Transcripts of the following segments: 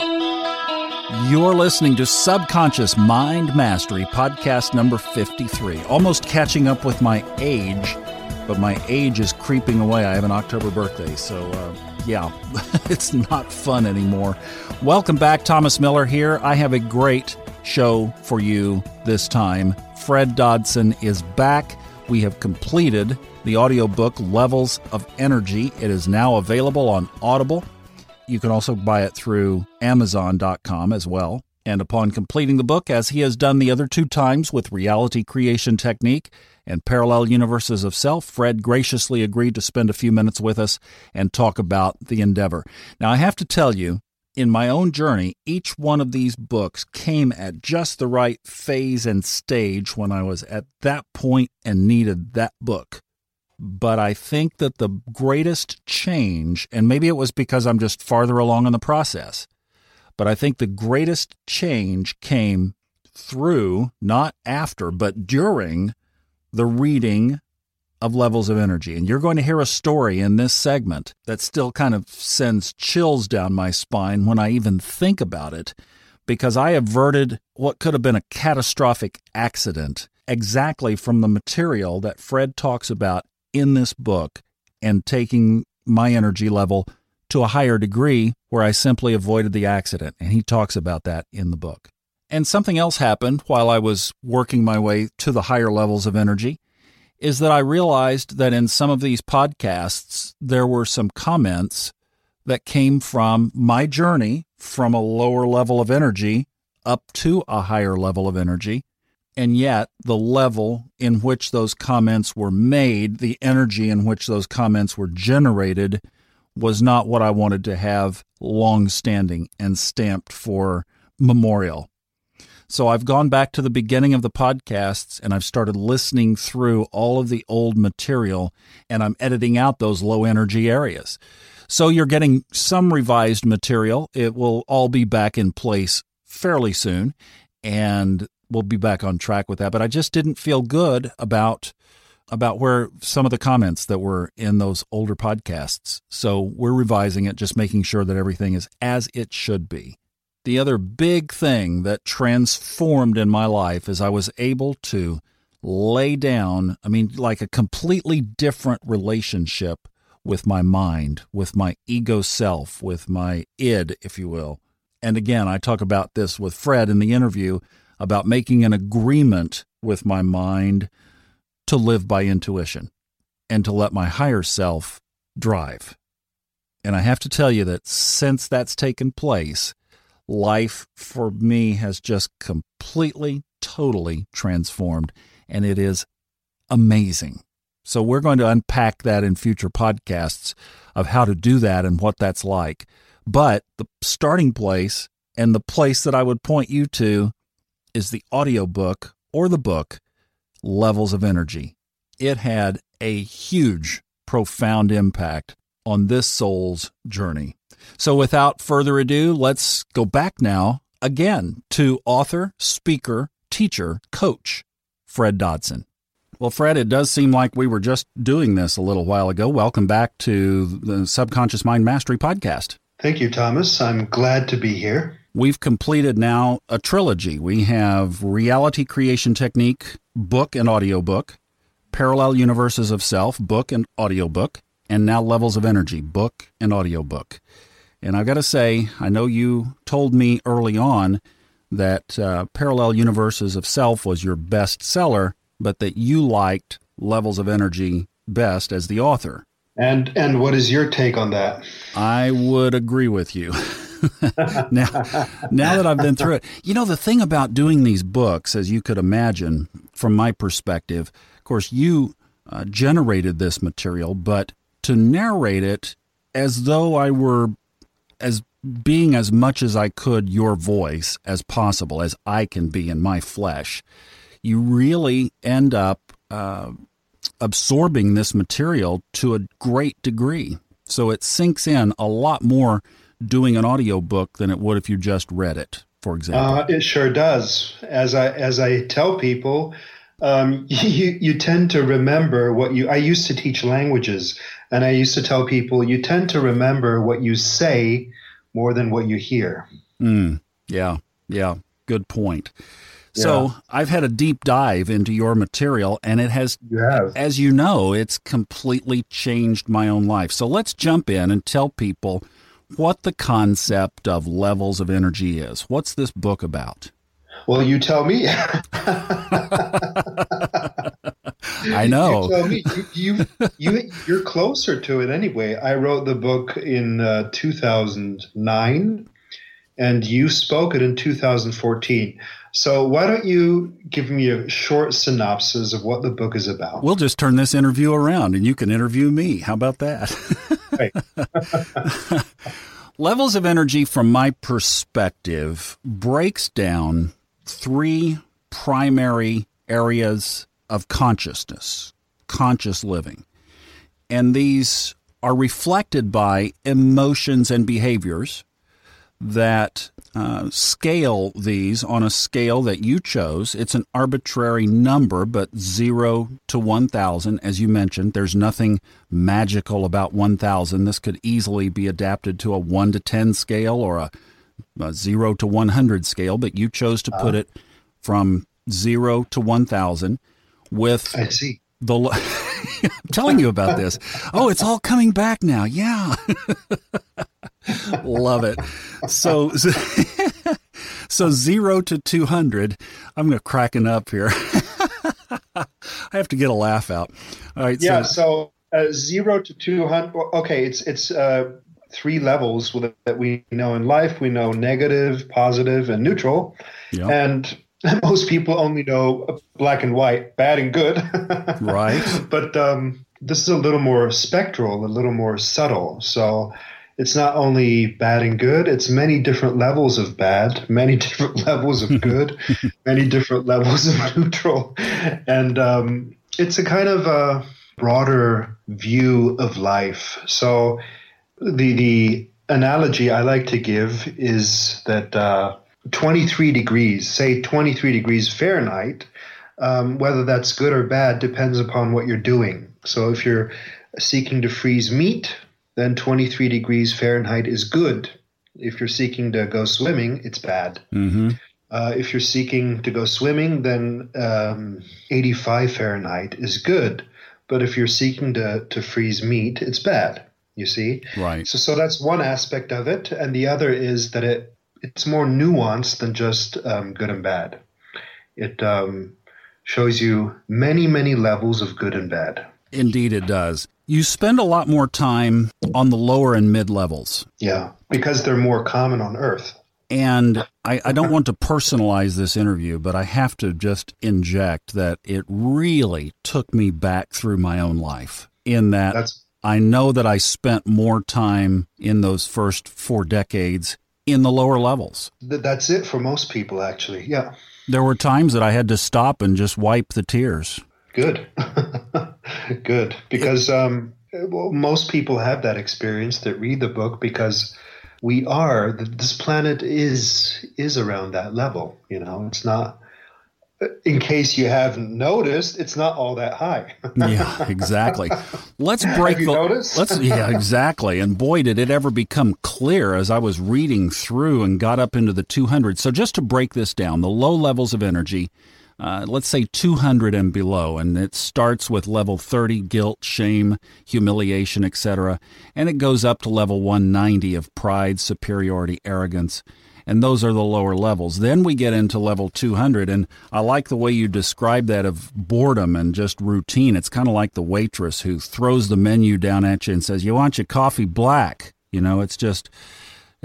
You're listening to Subconscious Mind Mastery, podcast number 53. Almost catching up with my age, but my age is creeping away. I have an October birthday, so uh, yeah, it's not fun anymore. Welcome back, Thomas Miller here. I have a great show for you this time. Fred Dodson is back. We have completed the audiobook Levels of Energy. It is now available on Audible. You can also buy it through Amazon.com as well. And upon completing the book, as he has done the other two times with Reality Creation Technique and Parallel Universes of Self, Fred graciously agreed to spend a few minutes with us and talk about the endeavor. Now, I have to tell you, in my own journey, each one of these books came at just the right phase and stage when I was at that point and needed that book but I think that the greatest change, and maybe it was because I'm just farther along in the process, but I think the greatest change came through, not after, but during the reading of levels of energy. And you're going to hear a story in this segment that still kind of sends chills down my spine when I even think about it, because I averted what could have been a catastrophic accident exactly from the material that Fred talks about in this book and taking my energy level to a higher degree where I simply avoided the accident. And he talks about that in the book. And something else happened while I was working my way to the higher levels of energy is that I realized that in some of these podcasts, there were some comments that came from my journey from a lower level of energy up to a higher level of energy and yet the level in which those comments were made, the energy in which those comments were generated, was not what I wanted to have long standing and stamped for memorial. So I've gone back to the beginning of the podcasts and I've started listening through all of the old material and I'm editing out those low energy areas. So you're getting some revised material. It will all be back in place fairly soon. And we'll be back on track with that. But I just didn't feel good about about where some of the comments that were in those older podcasts. So we're revising it, just making sure that everything is as it should be. The other big thing that transformed in my life is I was able to lay down, I mean, like a completely different relationship with my mind, with my ego self, with my id, if you will. And again, I talk about this with Fred in the interview about making an agreement with my mind to live by intuition and to let my higher self drive. And I have to tell you that since that's taken place, life for me has just completely, totally transformed. And it is amazing. So we're going to unpack that in future podcasts of how to do that and what that's like. But the starting place and the place that I would point you to is the audiobook or the book Levels of Energy. It had a huge, profound impact on this soul's journey. So, without further ado, let's go back now again to author, speaker, teacher, coach, Fred Dodson. Well, Fred, it does seem like we were just doing this a little while ago. Welcome back to the Subconscious Mind Mastery podcast. Thank you, Thomas. I'm glad to be here. We've completed now a trilogy. We have Reality Creation Technique, book and audiobook, Parallel Universes of Self, book and audiobook, and now Levels of Energy, book and audiobook. And I've got to say, I know you told me early on that uh, Parallel Universes of Self was your best seller, but that you liked Levels of Energy best as the author. And and what is your take on that? I would agree with you. now, now that I've been through it, you know, the thing about doing these books, as you could imagine from my perspective, of course, you uh, generated this material, but to narrate it as though I were as being as much as I could your voice as possible, as I can be in my flesh, you really end up uh, absorbing this material to a great degree. So it sinks in a lot more doing an audiobook than it would if you just read it, for example. Uh, it sure does. As I as I tell people, um, you you tend to remember what you. I used to teach languages, and I used to tell people you tend to remember what you say more than what you hear. Mm, yeah, yeah, good point. So yeah. I've had a deep dive into your material, and it has, you have. as you know, it's completely changed my own life. So let's jump in and tell people what the concept of levels of energy is. What's this book about? Well, you tell me. I know. You tell me. You, you, you, are closer to it anyway. I wrote the book in uh, 2009, and you spoke it in 2014. So why don't you give me a short synopsis of what the book is about? We'll just turn this interview around, and you can interview me. How about that? Levels of energy, from my perspective, breaks down three primary areas of consciousness, conscious living. And these are reflected by emotions and behaviors that uh, scale these on a scale that you chose. It's an arbitrary number, but zero to 1,000, as you mentioned. There's nothing magical about 1,000. This could easily be adapted to a 1 to 10 scale or a, a 0 to 100 scale, but you chose to put uh-huh. it from 0 to 1,000 with I see. the. I'm telling you about this. Oh, it's all coming back now. Yeah. Love it. So, so zero to 200. I'm going to cracking up here. I have to get a laugh out. All right. Yeah. So, so uh, zero to 200. Okay. It's, it's, uh, three levels that we know in life. We know negative, positive, and neutral. Yep. And most people only know black and white, bad and good. right. But um, this is a little more spectral, a little more subtle. So it's not only bad and good, it's many different levels of bad, many different levels of good, many different levels of neutral. And um, it's a kind of a broader view of life. So the, the analogy I like to give is that uh, 23 degrees, say 23 degrees Fahrenheit, um, whether that's good or bad depends upon what you're doing. So if you're seeking to freeze meat, then 23 degrees Fahrenheit is good. If you're seeking to go swimming, it's bad. Mm-hmm. Uh, if you're seeking to go swimming, then um, 85 Fahrenheit is good. But if you're seeking to, to freeze meat, it's bad. You see, right? So, so that's one aspect of it, and the other is that it it's more nuanced than just um, good and bad. It um, shows you many, many levels of good and bad. Indeed, it does you spend a lot more time on the lower and mid levels. Yeah, because they're more common on Earth. And I, I, don't want to personalize this interview, but I have to just inject that it really took me back through my own life in that That's, I know that I spent more time in those first four decades in the lower levels. That's it for most people, actually. Yeah. There were times that I had to stop and just wipe the tears. Good. Good. Because um, well, most people have that experience that read the book because we are this planet is is around that level you know it's not in case you haven't noticed it's not all that high yeah exactly let's break Have you the noticed? let's yeah exactly and boy did it ever become clear as i was reading through and got up into the 200 so just to break this down the low levels of energy uh, let's say 200 and below, and it starts with level 30 guilt, shame, humiliation, etc., and it goes up to level 190 of pride, superiority, arrogance, and those are the lower levels. Then we get into level 200, and I like the way you describe that of boredom and just routine. It's kind of like the waitress who throws the menu down at you and says, You want your coffee black? You know, it's just,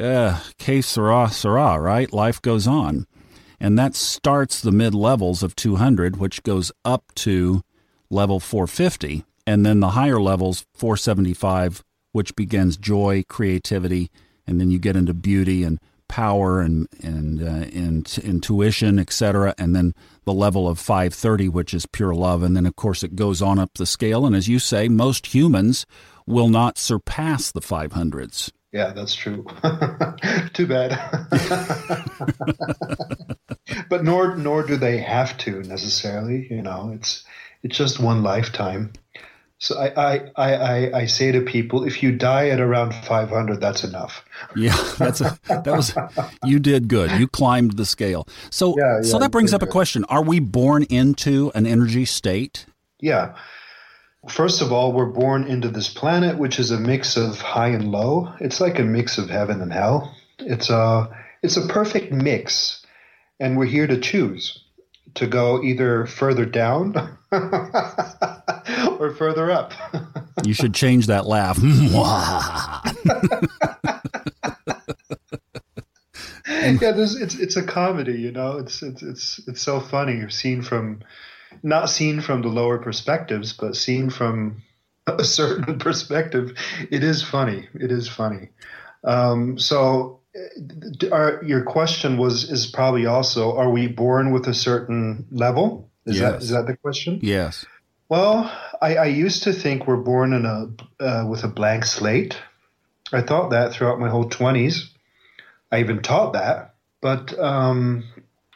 uh, que sera, sera, right? Life goes on and that starts the mid levels of 200, which goes up to level 450, and then the higher levels 475, which begins joy, creativity, and then you get into beauty and power and and, uh, and intuition, etc. And then the level of 530, which is pure love, and then of course it goes on up the scale. And as you say, most humans will not surpass the 500s. Yeah, that's true. Too bad. but nor nor do they have to necessarily. You know, it's it's just one lifetime. So I, I, I, I say to people, if you die at around 500, that's enough. Yeah, that's a, that was you did good. You climbed the scale. So yeah, yeah, so that brings up a question: Are we born into an energy state? Yeah. First of all, we're born into this planet, which is a mix of high and low. It's like a mix of heaven and hell. It's a it's a perfect mix, and we're here to choose to go either further down or further up. you should change that laugh. yeah, there's, it's it's a comedy, you know. It's it's it's it's so funny. Seen from, not seen from the lower perspectives, but seen from a certain perspective, it is funny. It is funny. Um, so our, your question was is probably also are we born with a certain level is yes. that is that the question yes well i, I used to think we're born in a uh, with a blank slate. I thought that throughout my whole 20s i even taught that but um,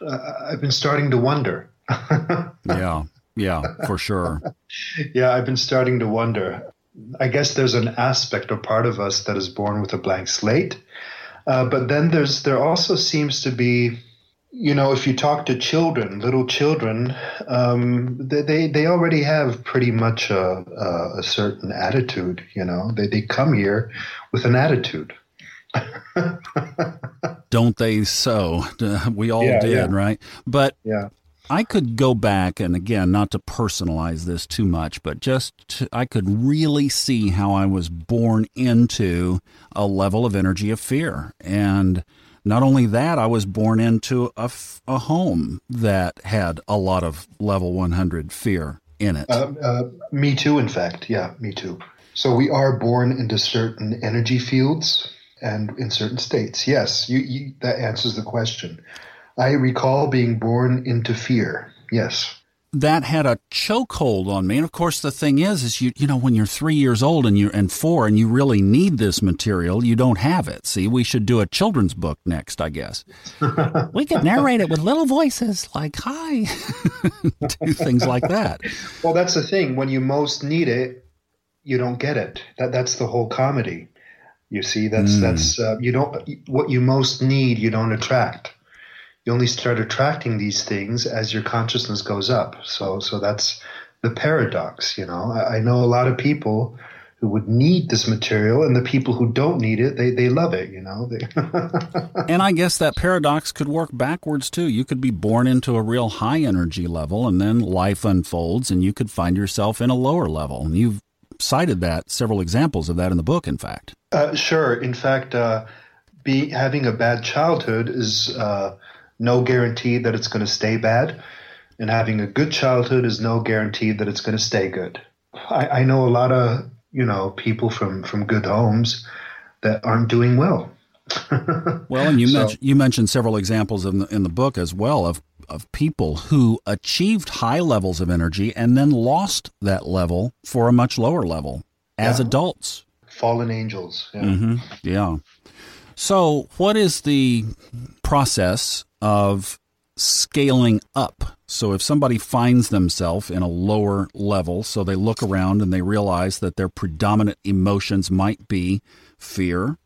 uh, i've been starting to wonder. Yeah yeah for sure. Yeah i've been starting to wonder. I guess there's an aspect or part of us that is born with a blank slate. Uh, but then there's there also seems to be, you know, if you talk to children, little children, um, they they already have pretty much a, a, a certain attitude. You know, they they come here with an attitude. Don't they so? We all yeah, did, yeah. right? But yeah. I could go back and again, not to personalize this too much, but just to, I could really see how I was born into a level of energy of fear. And not only that, I was born into a, a home that had a lot of level 100 fear in it. Uh, uh, me too, in fact. Yeah, me too. So we are born into certain energy fields and in certain states. Yes, you, you, that answers the question. I recall being born into fear. Yes. That had a chokehold on me. And of course the thing is is you you know when you're 3 years old and you and 4 and you really need this material, you don't have it. See, we should do a children's book next, I guess. we could narrate it with little voices like hi. do things like that. Well, that's the thing. When you most need it, you don't get it. That that's the whole comedy. You see, that's mm. that's uh, you don't what you most need, you don't attract you only start attracting these things as your consciousness goes up. So, so that's the paradox. You know, I, I know a lot of people who would need this material and the people who don't need it they, they love it you know. And i guess that paradox could work backwards too. You could be born into a real high energy level and then life unfolds and you could find yourself in a lower level. And you've cited that several examples of that in the book in fact. Uh, sure. In fact uh, be, having a bad childhood is uh, no guarantee that it's going to stay bad. And having a good childhood is no guarantee that it's going to stay good. I, I know a lot of, you know, people from, from good homes that aren't doing well. well, and you, so, mentioned, you mentioned several examples in the, in the book as well of, of people who achieved high levels of energy and then lost that level for a much lower level as yeah. adults. Fallen angels. Yeah. Mm-hmm. yeah. So, what is the process of scaling up? So, if somebody finds themselves in a lower level, so they look around and they realize that their predominant emotions might be fear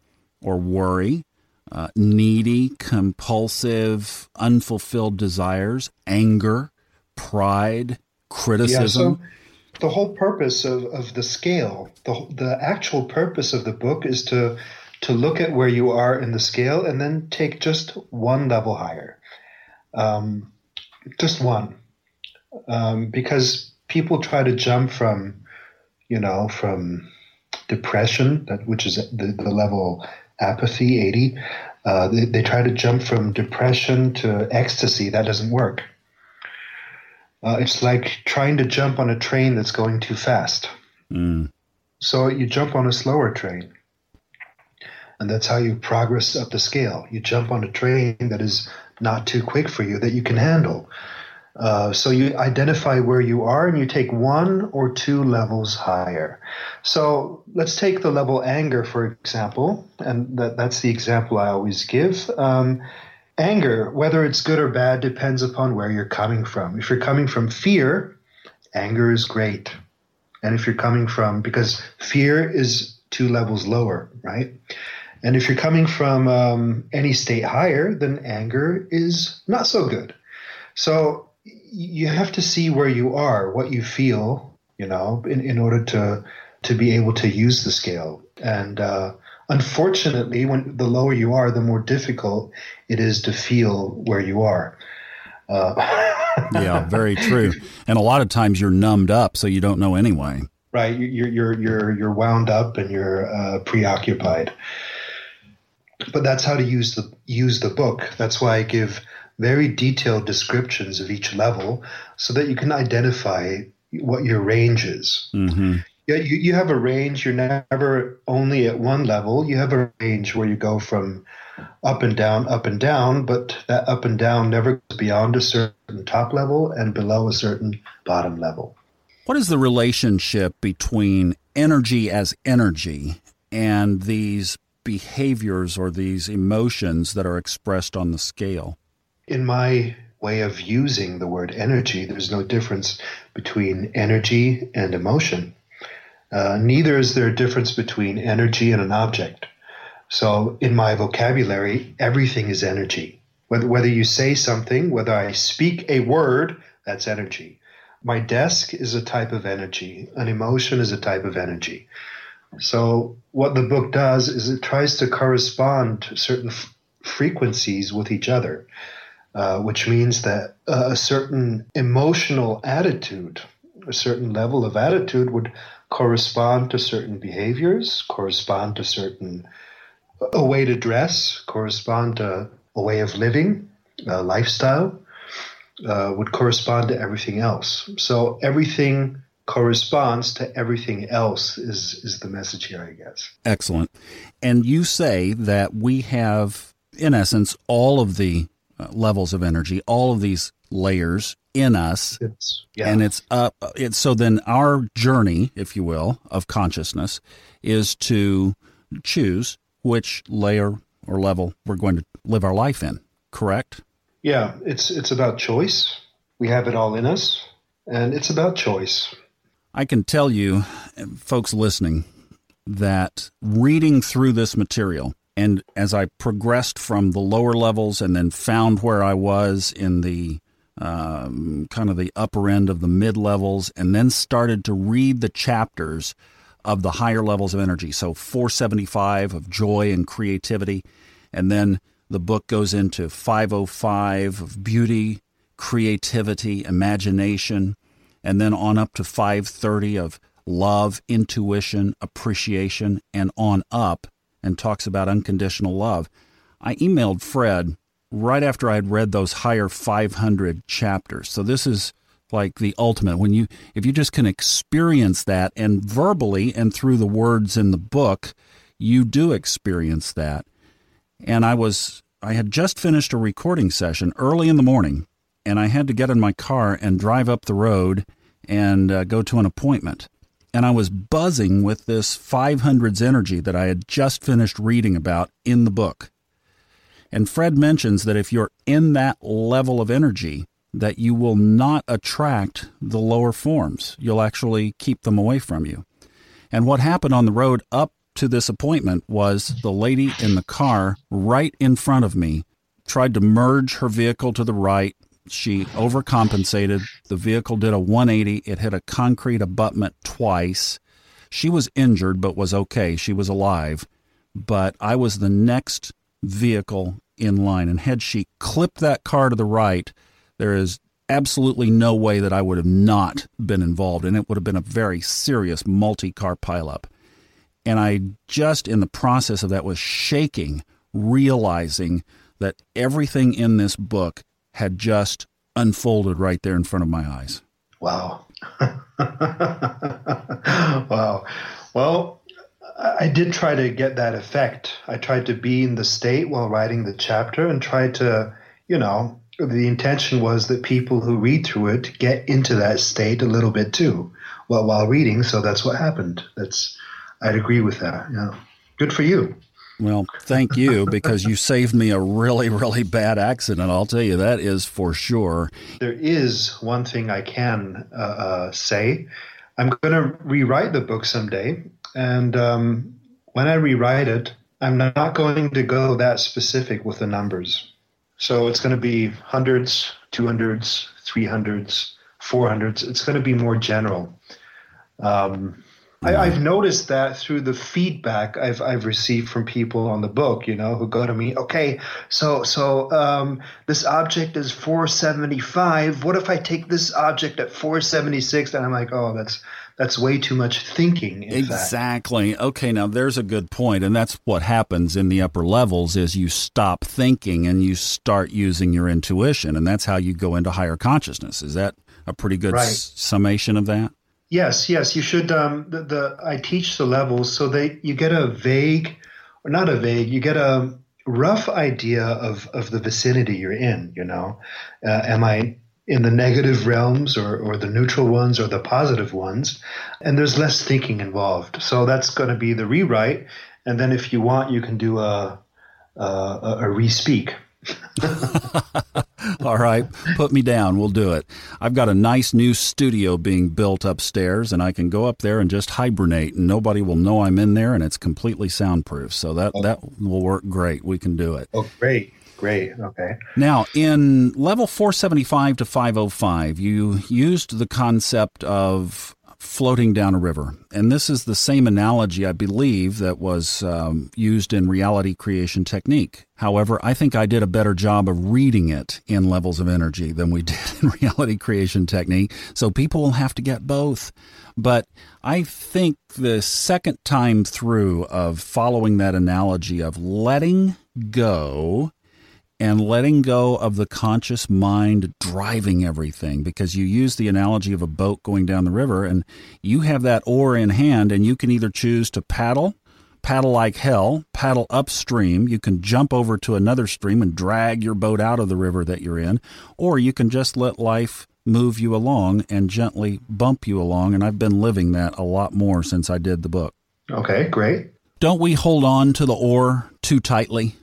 or worry, uh, needy, compulsive, unfulfilled desires, anger, pride, criticism. Yeah, so the whole purpose of, of the scale, the, the actual purpose of the book is to to look at where you are in the scale and then take just one level higher. Um, just one. Um, because people try to jump from, you know, from depression, that, which is the, the level apathy, 80. Uh, they, they, try to jump from depression to ecstasy. That doesn't work. Uh, it's like trying to jump on a train that's going too fast. Mm. So you jump on a slower train. And that's how you progress up the scale. You jump on a train that is not too quick for you, that you can handle. Uh, so you identify where you are and you take one or two levels higher. So let's take the level anger, for example, and that, that's the example I always give. Um, anger, whether it's good or bad, depends upon where you're coming from. If you're coming from fear, anger is great. And if you're coming from, because fear is two levels lower, right? And if you're coming from um, any state higher, then anger is not so good. So you have to see where you are, what you feel, you know, in, in order to to be able to use the scale. And uh, unfortunately, when the lower you are, the more difficult it is to feel where you are. Uh, yeah, very true. And a lot of times you're numbed up, so you don't know anyway. Right, you're you're you're you're wound up and you're uh, preoccupied. But that's how to use the use the book. That's why I give very detailed descriptions of each level so that you can identify what your range is. Mm-hmm. Yeah, you, you have a range. You're never only at one level. You have a range where you go from up and down, up and down, but that up and down never goes beyond a certain top level and below a certain bottom level. What is the relationship between energy as energy and these behaviors or these emotions that are expressed on the scale? in my way of using the word energy, there's no difference between energy and emotion. Uh, neither is there a difference between energy and an object. So, in my vocabulary, everything is energy. Whether, whether you say something, whether I speak a word, that's energy. My desk is a type of energy. An emotion is a type of energy. So, what the book does is it tries to correspond to certain f- frequencies with each other. Uh, which means that uh, a certain emotional attitude, a certain level of attitude would correspond to certain behaviors, correspond to certain a way to dress, correspond to a way of living, a lifestyle, uh, would correspond to everything else. So everything corresponds to everything else is is the message here, I guess. Excellent. And you say that we have, in essence, all of the uh, levels of energy, all of these layers in us. It's, yeah. And it's up. It's so then our journey, if you will, of consciousness is to choose which layer or level we're going to live our life in. Correct? Yeah, it's it's about choice. We have it all in us, and it's about choice. I can tell you, folks listening, that reading through this material and as I progressed from the lower levels and then found where I was in the um, kind of the upper end of the mid levels, and then started to read the chapters of the higher levels of energy. So 475 of joy and creativity, and then the book goes into 505 of beauty, creativity, imagination, and then on up to 530 of love, intuition, appreciation, and on up and talks about unconditional love. I emailed Fred right after I had read those higher 500 chapters. So this is like the ultimate when you if you just can experience that and verbally and through the words in the book, you do experience that. And I was I had just finished a recording session early in the morning and I had to get in my car and drive up the road and uh, go to an appointment and I was buzzing with this 500s energy that I had just finished reading about in the book. And Fred mentions that if you're in that level of energy, that you will not attract the lower forms. You'll actually keep them away from you. And what happened on the road up to this appointment was the lady in the car right in front of me tried to merge her vehicle to the right she overcompensated. The vehicle did a 180. It hit a concrete abutment twice. She was injured, but was okay. She was alive. But I was the next vehicle in line. And had she clipped that car to the right, there is absolutely no way that I would have not been involved. And it would have been a very serious multi car pileup. And I just, in the process of that, was shaking, realizing that everything in this book had just unfolded right there in front of my eyes. Wow. wow. Well, I did try to get that effect. I tried to be in the state while writing the chapter and tried to, you know, the intention was that people who read through it get into that state a little bit too while while reading. So that's what happened. That's I'd agree with that. Yeah. Good for you. Well, thank you because you saved me a really, really bad accident. I'll tell you that is for sure. There is one thing I can uh, uh, say. I'm going to rewrite the book someday. And um, when I rewrite it, I'm not going to go that specific with the numbers. So it's going to be hundreds, 200s, 300s, 400s. It's going to be more general. Um, I, have noticed that through the feedback I've I've received from people on the book, you know, who go to me, okay, so so um, this object is 475. What if I take this object at 476? And I'm like, oh, that's that's way too much thinking. exactly. Fact. Okay, now there's a good point, and that's what happens in the upper levels is you stop thinking and you start using your intuition, and that's how you go into higher consciousness. Is that a pretty good right. s- summation of that? Yes, yes, you should. Um, the, the I teach the levels so that you get a vague, or not a vague, you get a rough idea of of the vicinity you're in. You know, uh, am I in the negative realms or, or the neutral ones or the positive ones? And there's less thinking involved. So that's going to be the rewrite. And then if you want, you can do a a, a respeak. All right, put me down. We'll do it. I've got a nice new studio being built upstairs, and I can go up there and just hibernate, and nobody will know I'm in there, and it's completely soundproof. So that oh. that will work great. We can do it. Oh, great. Great. Okay. Now, in level 475 to 505, you used the concept of floating down a river. And this is the same analogy, I believe, that was um, used in reality creation technique. However, I think I did a better job of reading it in levels of energy than we did in reality creation technique. So people will have to get both. But I think the second time through of following that analogy of letting go and letting go of the conscious mind driving everything because you use the analogy of a boat going down the river and you have that oar in hand and you can either choose to paddle paddle like hell paddle upstream you can jump over to another stream and drag your boat out of the river that you're in or you can just let life move you along and gently bump you along and I've been living that a lot more since I did the book. Okay great. Don't we hold on to the oar too tightly?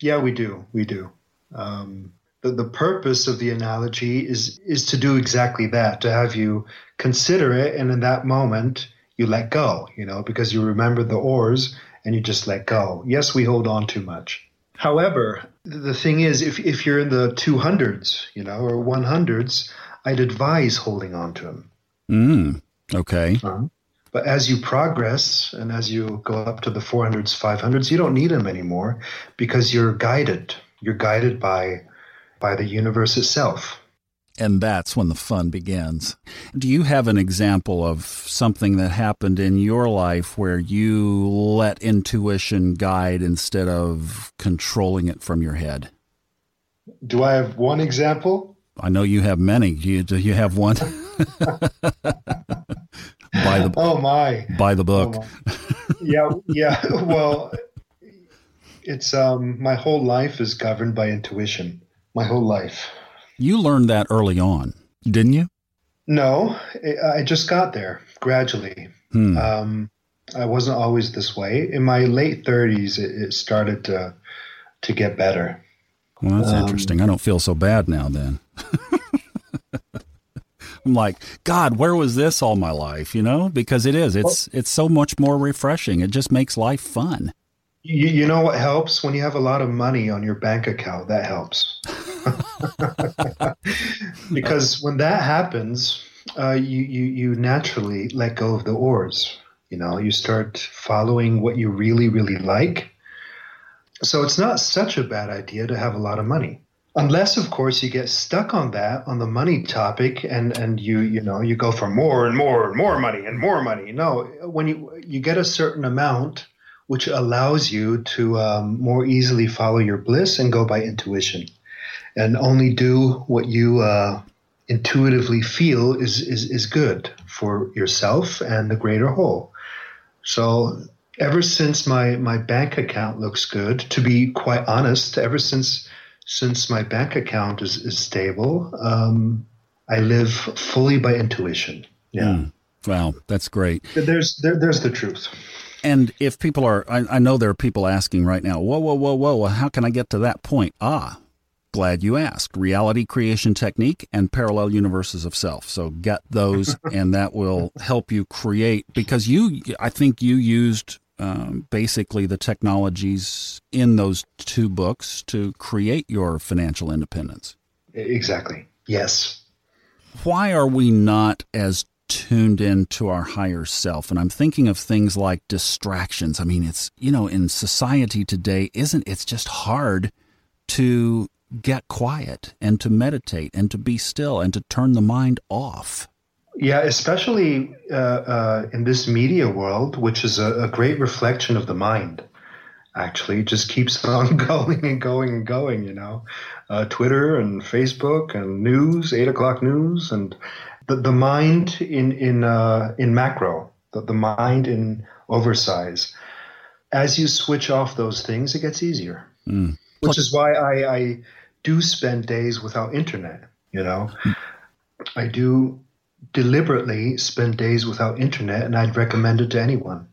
Yeah we do we do um, the, the purpose of the analogy is is to do exactly that, to have you consider it, and in that moment you let go, you know, because you remember the oars and you just let go. Yes, we hold on too much. However, the thing is, if, if you're in the 200s, you know, or 100s, I'd advise holding on to them. Mm, okay. Uh-huh. But as you progress and as you go up to the 400s, 500s, you don't need them anymore because you're guided you're guided by by the universe itself. And that's when the fun begins. Do you have an example of something that happened in your life where you let intuition guide instead of controlling it from your head? Do I have one example? I know you have many. Do you, do you have one? by the oh my by the oh, book. Oh yeah, yeah. Well, it's um, my whole life is governed by intuition. My whole life. You learned that early on, didn't you? No, I just got there gradually. Hmm. Um, I wasn't always this way. In my late 30s, it, it started to to get better. Well, that's um, interesting. I don't feel so bad now. Then I'm like, God, where was this all my life? You know, because it is. It's well, it's so much more refreshing. It just makes life fun. You, you know what helps when you have a lot of money on your bank account? That helps. because when that happens, uh, you, you, you naturally let go of the oars. You know, you start following what you really, really like. So it's not such a bad idea to have a lot of money. Unless, of course, you get stuck on that, on the money topic, and, and you, you know, you go for more and more and more money and more money. No, when you, you get a certain amount, which allows you to um, more easily follow your bliss and go by intuition and only do what you uh, intuitively feel is, is, is good for yourself and the greater whole. So ever since my, my bank account looks good, to be quite honest, ever since since my bank account is, is stable, um, I live fully by intuition. Yeah. Mm. Wow, that's great. There's there, there's the truth. And if people are, I, I know there are people asking right now, whoa, whoa, whoa, whoa, how can I get to that point? Ah, glad you asked. Reality Creation Technique and Parallel Universes of Self. So get those, and that will help you create because you, I think you used um, basically the technologies in those two books to create your financial independence. Exactly. Yes. Why are we not as tuned in to our higher self? And I'm thinking of things like distractions. I mean, it's, you know, in society today, isn't it's just hard to get quiet and to meditate and to be still and to turn the mind off. Yeah, especially uh, uh, in this media world, which is a, a, great reflection of the mind. Actually, it just keeps on going and going and going. You know, uh, Twitter and Facebook and news, eight o'clock news, and the, the mind in in uh, in macro, the, the mind in oversize. As you switch off those things, it gets easier. Mm. Which is why I, I do spend days without internet. You know, mm. I do deliberately spend days without internet, and I'd recommend it to anyone.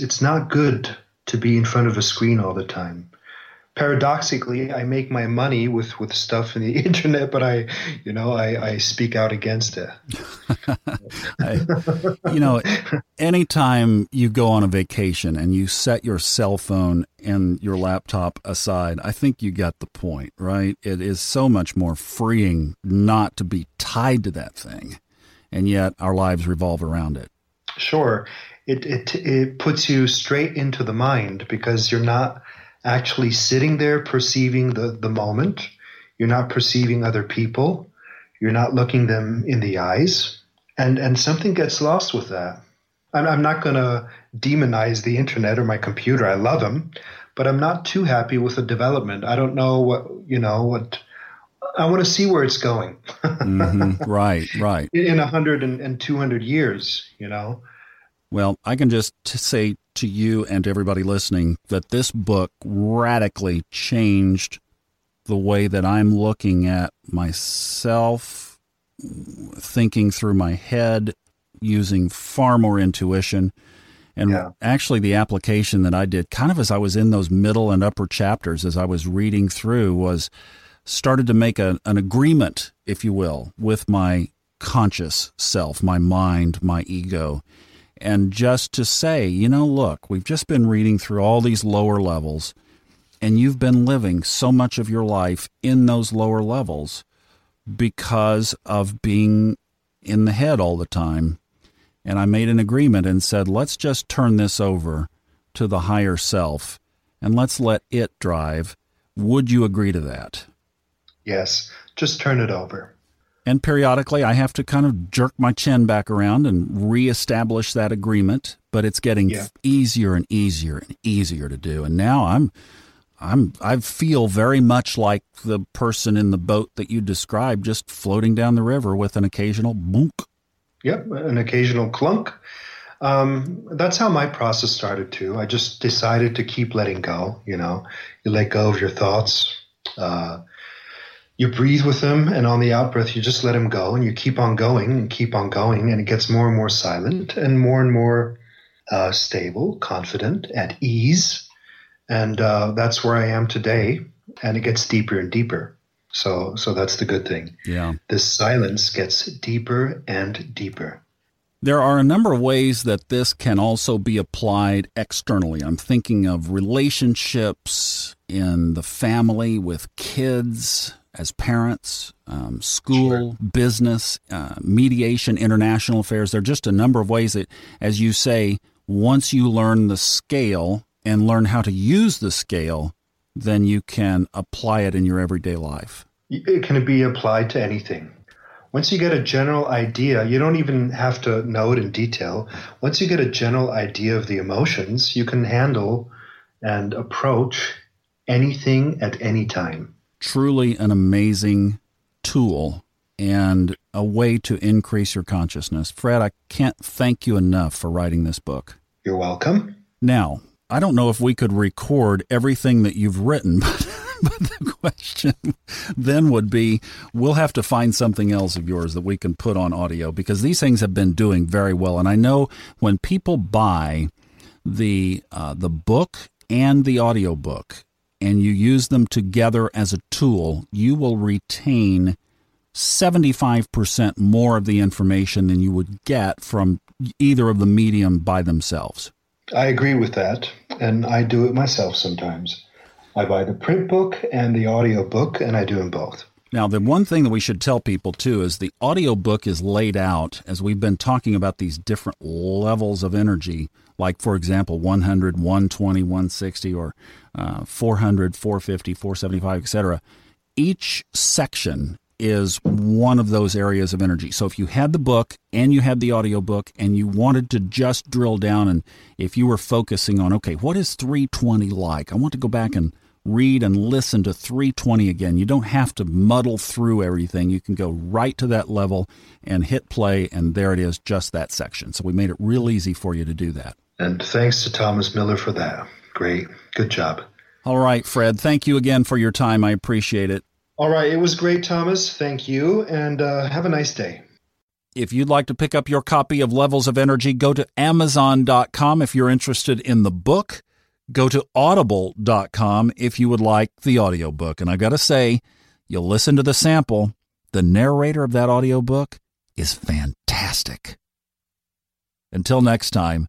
It's not good to be in front of a screen all the time paradoxically, I make my money with, with stuff in the internet, but I, you know, I, I speak out against it. I, you know, anytime you go on a vacation and you set your cell phone and your laptop aside, I think you get the point, right? It is so much more freeing not to be tied to that thing. And yet our lives revolve around it. Sure. It, it, it puts you straight into the mind because you're not actually sitting there perceiving the, the moment. You're not perceiving other people. You're not looking them in the eyes. And, and something gets lost with that. I'm, I'm not going to demonize the internet or my computer. I love them, but I'm not too happy with the development. I don't know what, you know, what, I want to see where it's going. mm-hmm. Right, right. In, in 100 and, and 200 years, you know. Well, I can just say to you and to everybody listening that this book radically changed the way that I'm looking at myself, thinking through my head, using far more intuition. And yeah. actually, the application that I did, kind of as I was in those middle and upper chapters, as I was reading through, was started to make a, an agreement, if you will, with my conscious self, my mind, my ego and just to say, you know, look, we've just been reading through all these lower levels, and you've been living so much of your life in those lower levels because of being in the head all the time. And I made an agreement and said, let's just turn this over to the higher self and let's let it drive. Would you agree to that? Yes, just turn it over. And periodically, I have to kind of jerk my chin back around and reestablish that agreement. But it's getting yeah. easier and easier and easier to do. And now I'm, I'm, I feel very much like the person in the boat that you described, just floating down the river with an occasional boom. Yep, an occasional clunk. Um, that's how my process started too. I just decided to keep letting go. You know, you let go of your thoughts. Uh, you breathe with them and on the out breath you just let them go and you keep on going and keep on going and it gets more and more silent and more and more uh, stable confident at ease. And uh, that's where i am today and it gets deeper and deeper. So so that's the good thing. Yeah. This silence gets deeper and deeper. There are a number of ways that this can also be applied externally. I'm thinking of relationships in the family with kids, as parents, um, school, sure. business, uh, mediation, international affairs. There are just a number of ways that, as you say, once you learn the scale and learn how to use the scale, then you can apply it in your everyday life. It can be applied to anything. Once you get a general idea, you don't even have to know it in detail. Once you get a general idea of the emotions, you can handle and approach anything at any time truly an amazing tool and a way to increase your consciousness. Fred, I can't thank you enough for writing this book. You're welcome. Now, I don't know if we could record everything that you've written, but, but the question then would be we'll have to find something else of yours that we can put on audio because these things have been doing very well. And I know when people buy the uh, the book and the audio book, and you use them together as a tool, you will retain 75% more of the information than you would get from either of the medium by themselves. I agree with that, and I do it myself sometimes. I buy the print book and the audio book, and I do them both. Now, the one thing that we should tell people too is the audio book is laid out as we've been talking about these different levels of energy, like, for example, 100, 120, 160, or uh, 400, 450, 475, etc. Each section is one of those areas of energy. So if you had the book and you had the audio book and you wanted to just drill down and if you were focusing on okay, what is 320 like? I want to go back and read and listen to 320 again. You don't have to muddle through everything. You can go right to that level and hit play, and there it is, just that section. So we made it real easy for you to do that. And thanks to Thomas Miller for that. Great. Good job. All right, Fred. Thank you again for your time. I appreciate it. All right. It was great, Thomas. Thank you. And uh, have a nice day. If you'd like to pick up your copy of Levels of Energy, go to Amazon.com if you're interested in the book. Go to audible.com if you would like the audiobook. And I've got to say, you'll listen to the sample. The narrator of that audiobook is fantastic. Until next time,